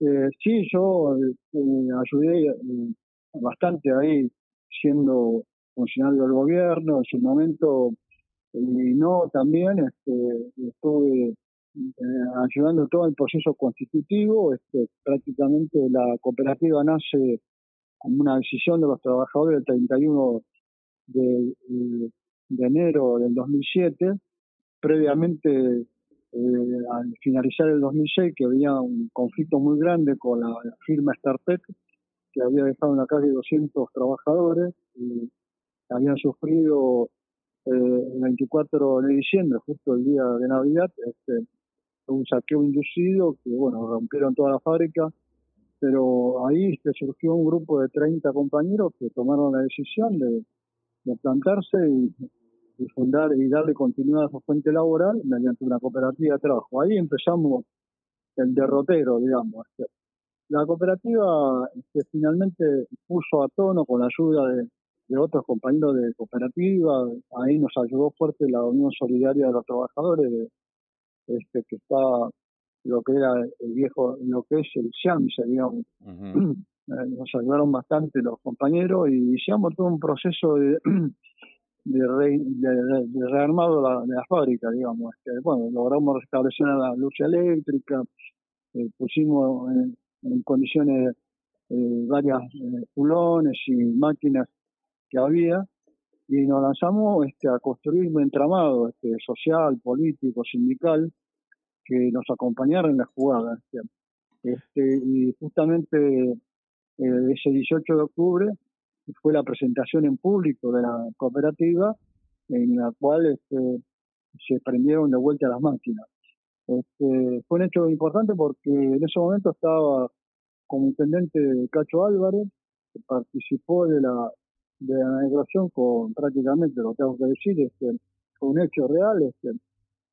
Este, sí, yo eh, ayudé eh, bastante ahí siendo funcionario del gobierno en su momento y no también este, estuve eh, ayudando todo el proceso constitutivo. Este, prácticamente la cooperativa nace como una decisión de los trabajadores el 31 de, de enero del 2007. Previamente, eh, al finalizar el 2006, que había un conflicto muy grande con la firma Startec, que había dejado en la calle 200 trabajadores y habían sufrido eh, el 24 de diciembre, justo el día de Navidad, este, un saqueo inducido que, bueno, rompieron toda la fábrica, pero ahí este, surgió un grupo de 30 compañeros que tomaron la decisión de, plantarse y, fundar y darle continuidad a su fuente laboral mediante una cooperativa de trabajo. Ahí empezamos el derrotero, digamos. Este. La cooperativa este, finalmente puso a tono con la ayuda de, de otros compañeros de cooperativa, ahí nos ayudó fuerte la Unión Solidaria de los Trabajadores de, este, que está lo que era el viejo, lo que es el SIAMSE, digamos. Eh, nos ayudaron bastante los compañeros y iniciamos todo un proceso de, de, de, rearmado de la, fábrica, digamos. Este, bueno, logramos restablecer la luz eléctrica, eh, pusimos en, condiciones eh, varias pulones y máquinas que había y nos lanzamos este, a construir un entramado este, social, político, sindical, que nos acompañara en la jugada. Este, y justamente eh, ese 18 de octubre fue la presentación en público de la cooperativa, en la cual este, se prendieron de vuelta las máquinas. Este, fue un hecho importante porque en ese momento estaba como intendente Cacho Álvarez, que participó de la de la negociación con prácticamente lo que tengo que decir, este, fue un hecho real, este,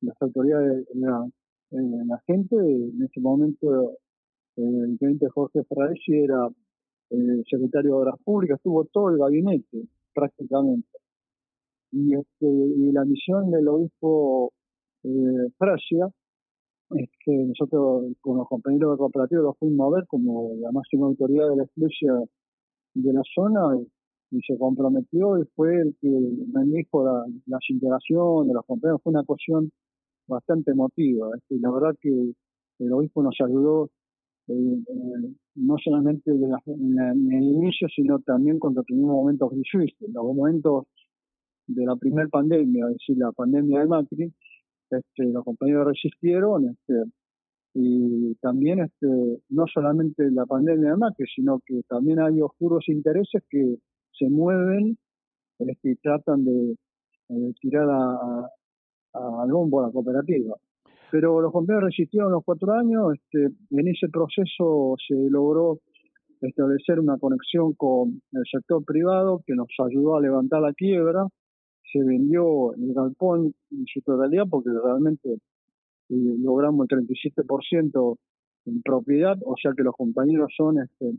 las autoridades, la, la gente, en ese momento el intendente Jorge Fraesi era el secretario de Obras Públicas, estuvo todo el gabinete prácticamente. Y, este, y la misión del obispo eh, Frasia es que nosotros con los compañeros de cooperativa lo fuimos a ver como la máxima autoridad de la iglesia de la zona y se comprometió y fue el que me dijo la, las integraciones de los compañeros, fue una cuestión bastante emotiva. y la verdad que el obispo nos ayudó eh, eh, no solamente en, el inicio, sino también cuando tuvimos momentos difíciles, los momentos de la primera pandemia, es decir, la pandemia de Macri, este, los compañeros resistieron, este, y también este, no solamente la pandemia de Macri, sino que también hay oscuros intereses que se mueven este, y tratan de tirar a, al bombo a la cooperativa. Pero los compañeros resistieron los cuatro años, este, en ese proceso se logró establecer una conexión con el sector privado que nos ayudó a levantar la quiebra, se vendió el galpón en su totalidad porque realmente eh, logramos el 37% en propiedad, o sea que los compañeros son este,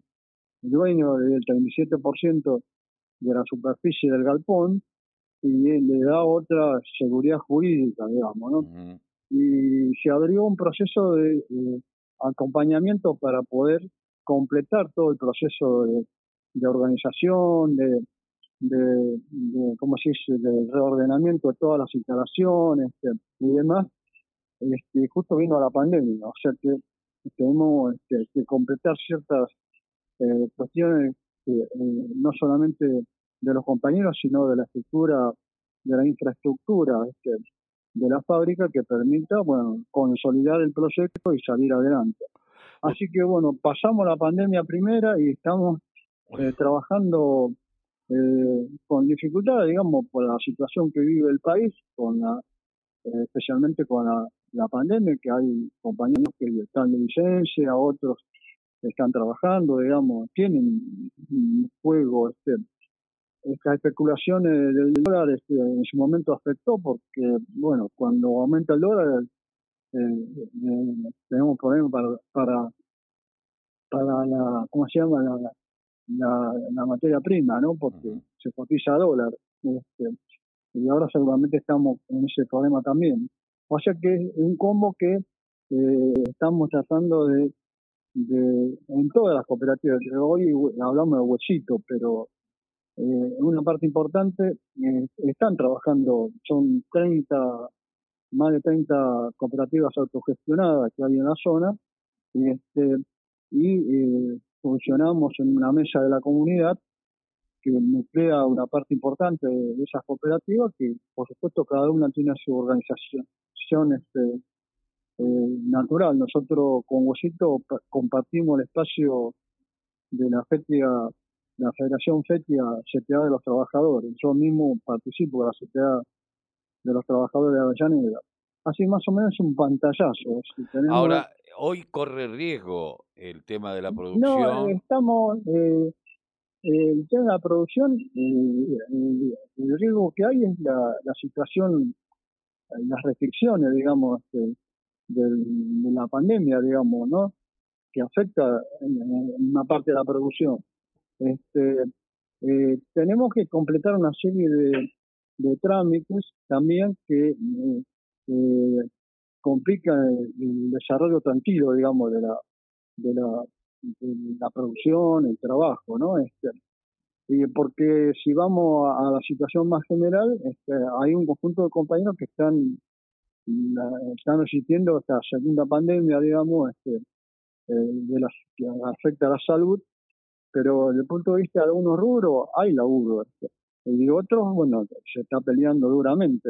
dueños del 37% de la superficie del galpón y le da otra seguridad jurídica, digamos, ¿no? Y se abrió un proceso de, acompañamiento para poder completar todo el proceso de, organización, de, de, ¿cómo se dice?, de reordenamiento de todas las instalaciones este, y demás. Este, justo vino la pandemia, o sea que tenemos este, que completar ciertas eh, cuestiones eh, no solamente de los compañeros, sino de la estructura, de la infraestructura este, de la fábrica que permita, bueno, consolidar el proyecto y salir adelante. Así que, bueno, pasamos la pandemia primera y estamos eh, trabajando eh, con dificultad, digamos, por la situación que vive el país, con la, especialmente con la, la pandemia, que hay compañeros que están de licencia, otros están trabajando, digamos, tienen un juego este, estas especulaciones del dólar este, en su momento afectó porque, bueno, cuando aumenta el dólar eh, eh, tenemos problemas para, para, para la, ¿cómo se llama? La, la, materia prima, ¿no? Porque se cotiza dólar. Este, y ahora seguramente estamos en ese problema también. O sea que es un combo que eh, estamos tratando de, de en todas las cooperativas. Hoy hablamos de huesito, pero eh, una parte importante eh, están trabajando, son 30, más de 30 cooperativas autogestionadas que hay en la zona, este, y eh, funcionamos en una mesa de la comunidad que nuclea una parte importante de, esas cooperativas, que por supuesto cada una tiene su organización este, natural. Nosotros con Huesito compartimos el espacio de la FETIA la Federación FETIA CTA de los Trabajadores. Yo mismo participo de la CTA de los Trabajadores de Avellaneda. Así más o menos un pantallazo. Ahora, hoy corre riesgo el tema de la producción. No, estamos... Eh, el tema de la producción, eh, el riesgo que hay es la, situación, las restricciones, digamos, de, la pandemia, digamos, ¿no? Que afecta en una parte de la producción. Este, eh, tenemos que completar una serie de, trámites también que eh, eh, complican el, desarrollo tranquilo, digamos, de la, de la, la producción, el trabajo, ¿no? Este, y porque si vamos a, la situación más general, este, hay un conjunto de compañeros que están están resistiendo esta segunda pandemia, digamos, este, de las que afecta a la salud pero desde el punto de vista de algunos rubros hay laburo. Y otros, bueno, se está peleando duramente.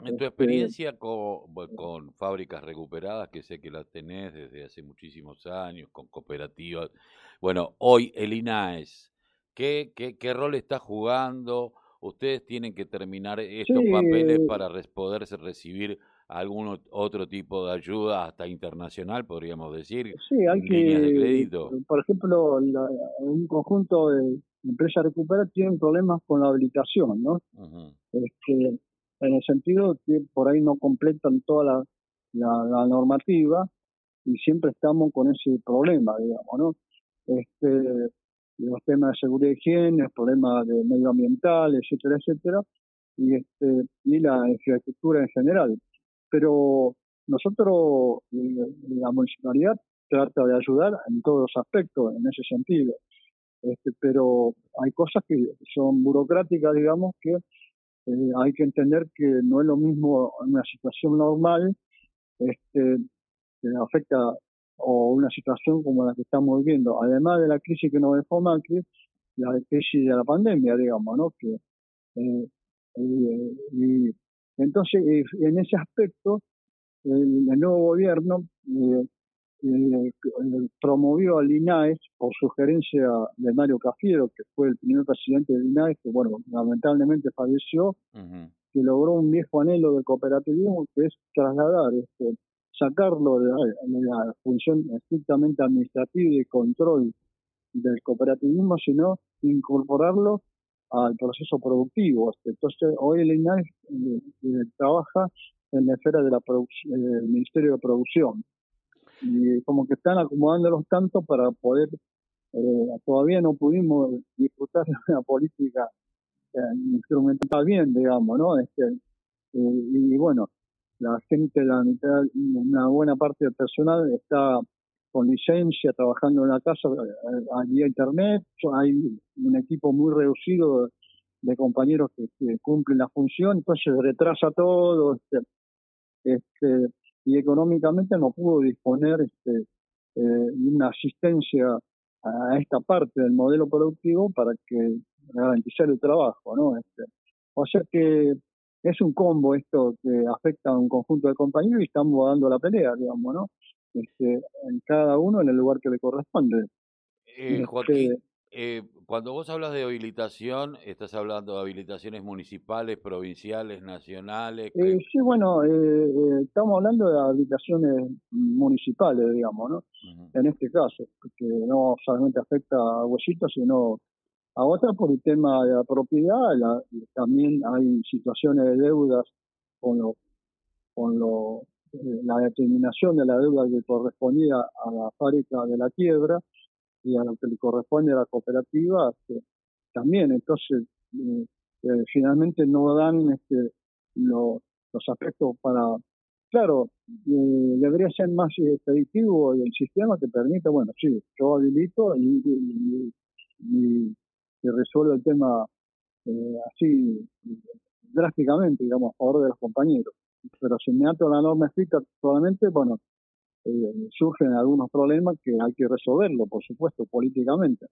En tu este, experiencia con, con, fábricas recuperadas, que sé que las tenés desde hace muchísimos años, con cooperativas, bueno, hoy el INAES, ¿qué, qué, qué rol está jugando? Ustedes tienen que terminar estos papeles para poderse recibir algún otro tipo de ayuda, hasta internacional, podríamos decir. Sí, hay que. Por ejemplo, un conjunto de empresas recuperadas tienen problemas con la habilitación, ¿no? este, en el sentido que por ahí no completan toda la, la, normativa y siempre estamos con ese problema, digamos, ¿no? Este, los temas de seguridad y higiene, problemas de medioambiental, etcétera, etcétera, y este y la infraestructura en general pero nosotros, eh, la municipalidad trata de ayudar en todos los aspectos, en ese sentido. Este, pero hay cosas que son burocráticas, digamos, que eh, hay que entender que no es lo mismo una situación normal este, que afecta o una situación como la que estamos viviendo, además de la crisis que nos dejó Macri, la crisis de la pandemia, digamos, ¿no? Que, eh, y entonces, eh, en ese aspecto, el, nuevo gobierno eh, eh, promovió al INAES por sugerencia de Mario Cafiero, que fue el primer presidente del INAES, que bueno, lamentablemente falleció, que logró un viejo anhelo del cooperativismo, que es trasladar, este, sacarlo de la, función estrictamente administrativa y de control del cooperativismo, sino incorporarlo al proceso productivo. Entonces, hoy el INAE eh, eh, trabaja en la esfera del Ministerio de Producción. Y como que están acomodándolos tanto para poder, eh, todavía no pudimos disfrutar de una política instrumental bien, digamos, ¿no? Este, y bueno, la gente, la mitad, una buena parte del personal está con licencia, trabajando en la casa allí a internet. Hay un equipo muy reducido de compañeros que, cumplen la función, entonces retrasa todo. Este, este, y económicamente no pudo disponer este, eh, una asistencia a esta parte del modelo productivo para que garantizar el trabajo, ¿no? Este, o sea que es un combo esto que afecta a un conjunto de compañeros y estamos dando la pelea, digamos, ¿no? Este, en cada uno en el lugar que le corresponde. Eh, Joaquín, eh, cuando vos hablas de habilitación, ¿estás hablando de habilitaciones municipales, provinciales, nacionales? Eh, sí, bueno, estamos hablando de habilitaciones municipales, digamos, ¿no? En este caso, que no solamente afecta a Huesitos, sino a otras por el tema de la propiedad. también hay situaciones de deudas con los con lo la determinación de la deuda que correspondía a la fábrica de la quiebra y a lo que le corresponde a la cooperativa también. Entonces, eh, eh, finalmente no dan este, los aspectos para... Claro, eh, debería ser más expeditivo y el sistema te permite, bueno, sí, yo habilito y, y, y, resuelvo el tema eh, así drásticamente, digamos, a favor de los compañeros. Pero si me ato la norma escrita solamente, bueno, eh, surgen algunos problemas que hay que resolverlo, por supuesto, políticamente.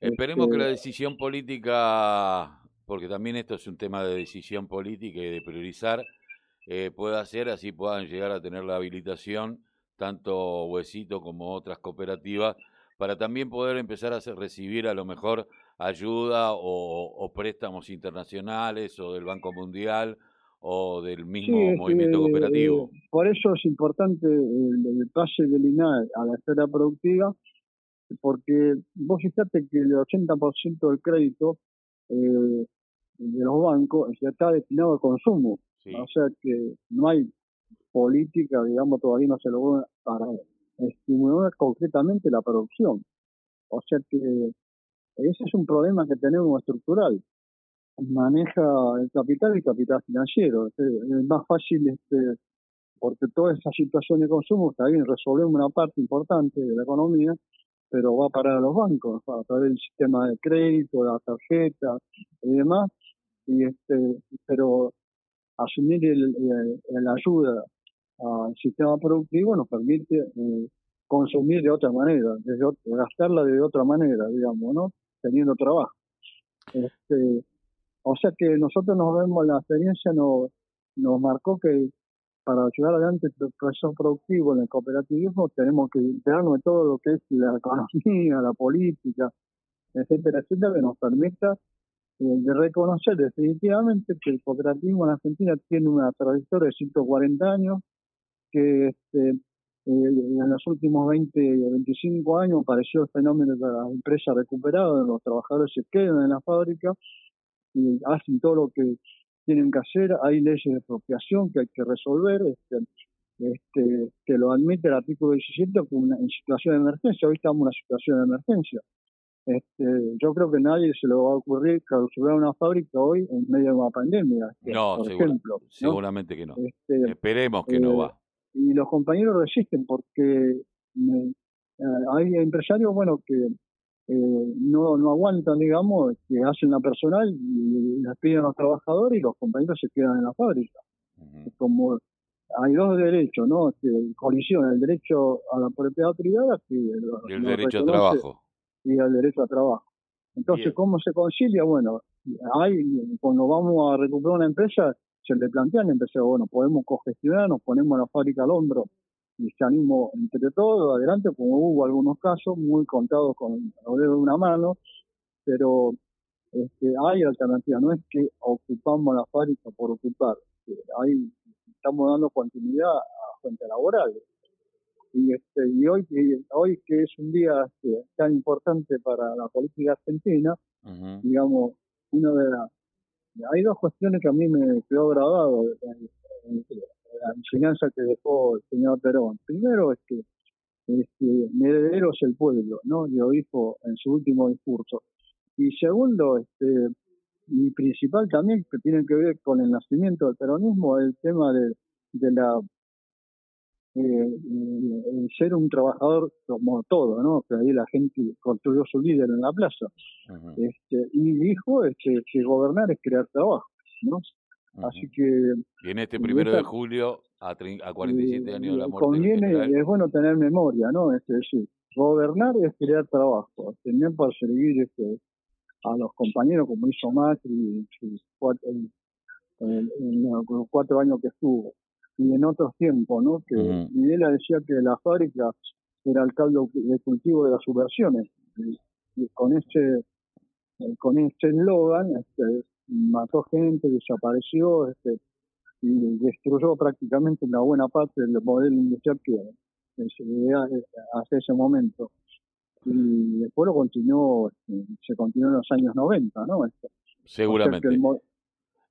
Esperemos que la este decisión política, porque también esto es un tema de decisión política y de priorizar, eh, pueda ser, así puedan llegar a tener la habilitación, tanto Huesito como otras cooperativas, para también poder empezar a recibir a lo mejor ayuda o, préstamos internacionales o del Banco Mundial o del mismo movimiento cooperativo. Eh, por eso es importante el, pase del INAE a la esfera productiva, porque vos fíjate que el 80% del crédito eh, de los bancos ya está destinado al consumo. O sea que no hay política, digamos, todavía no se logró para estimular concretamente la producción. O sea que ese es un problema que tenemos estructural. Maneja el capital y capital financiero. Es más fácil, este, porque toda esa situación de consumo está bien, resolvemos una parte importante de la economía, pero va para los bancos, a través del sistema de crédito, la tarjeta y demás. Y este, pero asumir el, la ayuda al sistema productivo nos permite eh, consumir de otra manera, gastarla de otra manera, digamos, ¿no? Teniendo trabajo. Este, o sea que nosotros nos vemos, la experiencia nos, marcó que para llevar adelante el proceso productivo en el cooperativismo tenemos que enterarnos de todo lo que es la economía, la política, etcétera, etcétera, que nos permita eh, de reconocer definitivamente que el cooperativismo en Argentina tiene una trayectoria de 140 años, que este, eh, en los últimos 20 o 25 años apareció el fenómeno de las empresas recuperadas, los trabajadores se quedan en la fábrica y hacen todo lo que tienen que hacer, hay leyes de expropiación que hay que resolver, este, este, que lo admite el artículo 17 como en situación de emergencia, hoy estamos en una situación de emergencia. Este, yo creo que nadie se le va a ocurrir clausurar una fábrica hoy en medio de una pandemia. Este, no, por ejemplo, seguramente que no. Este, Esperemos que no eh, va. Y los compañeros resisten porque eh, hay empresarios, bueno, que eh, no, no aguantan, digamos, que hacen la personal y les piden a los trabajadores y los compañeros se quedan en la fábrica. Como hay dos derechos, ¿no? Que colisión, el derecho a la propiedad privada que y el derecho a trabajo y al derecho a trabajo. Entonces, ¿cómo se concilia? Bueno, hay, cuando vamos a recuperar una empresa, se le plantean empresas, bueno, podemos cogestionar, nos ponemos la fábrica al hombro y salimos entre todos adelante, como hubo algunos casos muy contados con el de una mano, pero este, hay alternativas, no es que ocupamos la fábrica por ocupar, hay, estamos dando continuidad a fuentes laborales. Y este y hoy hoy que es un día este, tan importante para la política argentina digamos uno de las hay dos cuestiones que a mí me quedó grabado en, la enseñanza que dejó el señor Perón primero es que este, mi heredero es el pueblo no lo dijo en su último discurso y segundo este y principal también que tiene que ver con el nacimiento del peronismo el tema de, de la eh, eh, ser un trabajador como todo, ¿no? Que ahí la gente construyó su líder en la plaza. este, y dijo este, que gobernar es crear trabajo, ¿no? Así que... Y en este primero de julio, a, a 47 años de la muerte Conviene, es bueno tener memoria, ¿no? Es decir, gobernar es crear trabajo, también para servir este, a los compañeros como hizo Macri en, cuatro, en los cuatro años que estuvo y en otros tiempos, ¿no? Que Videla decía que la fábrica era el caldo de cultivo de las subversiones. Y, con este con este eslogan este, mató gente, desapareció este, y destruyó prácticamente una buena parte del modelo industrial que, veía eh, hasta ese momento. Y después lo continuó, este, se continuó en los años 90, ¿no? Este, Seguramente.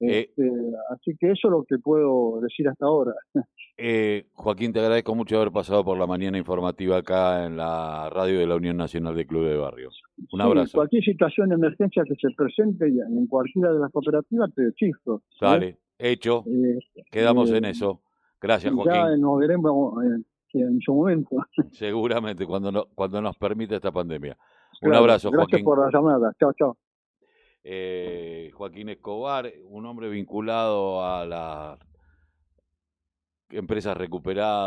Eh, este, así que eso es lo que puedo decir hasta ahora. Eh, Joaquín, te agradezco mucho haber pasado por la mañana informativa acá en la radio de la Unión Nacional de Clubes de Barrio. Un sí, abrazo. Cualquier situación de emergencia que se presente en cualquiera de las cooperativas, te chisto. Sale, hecho. Eh, Quedamos eh, en eso. Gracias, Joaquín. Ya nos veremos en su momento. Seguramente, cuando, no, cuando nos permita esta pandemia. Un abrazo, Joaquín. Gracias por la llamada. Chao, chao. Eh, Joaquín Escobar, un hombre vinculado a las empresas recuperadas.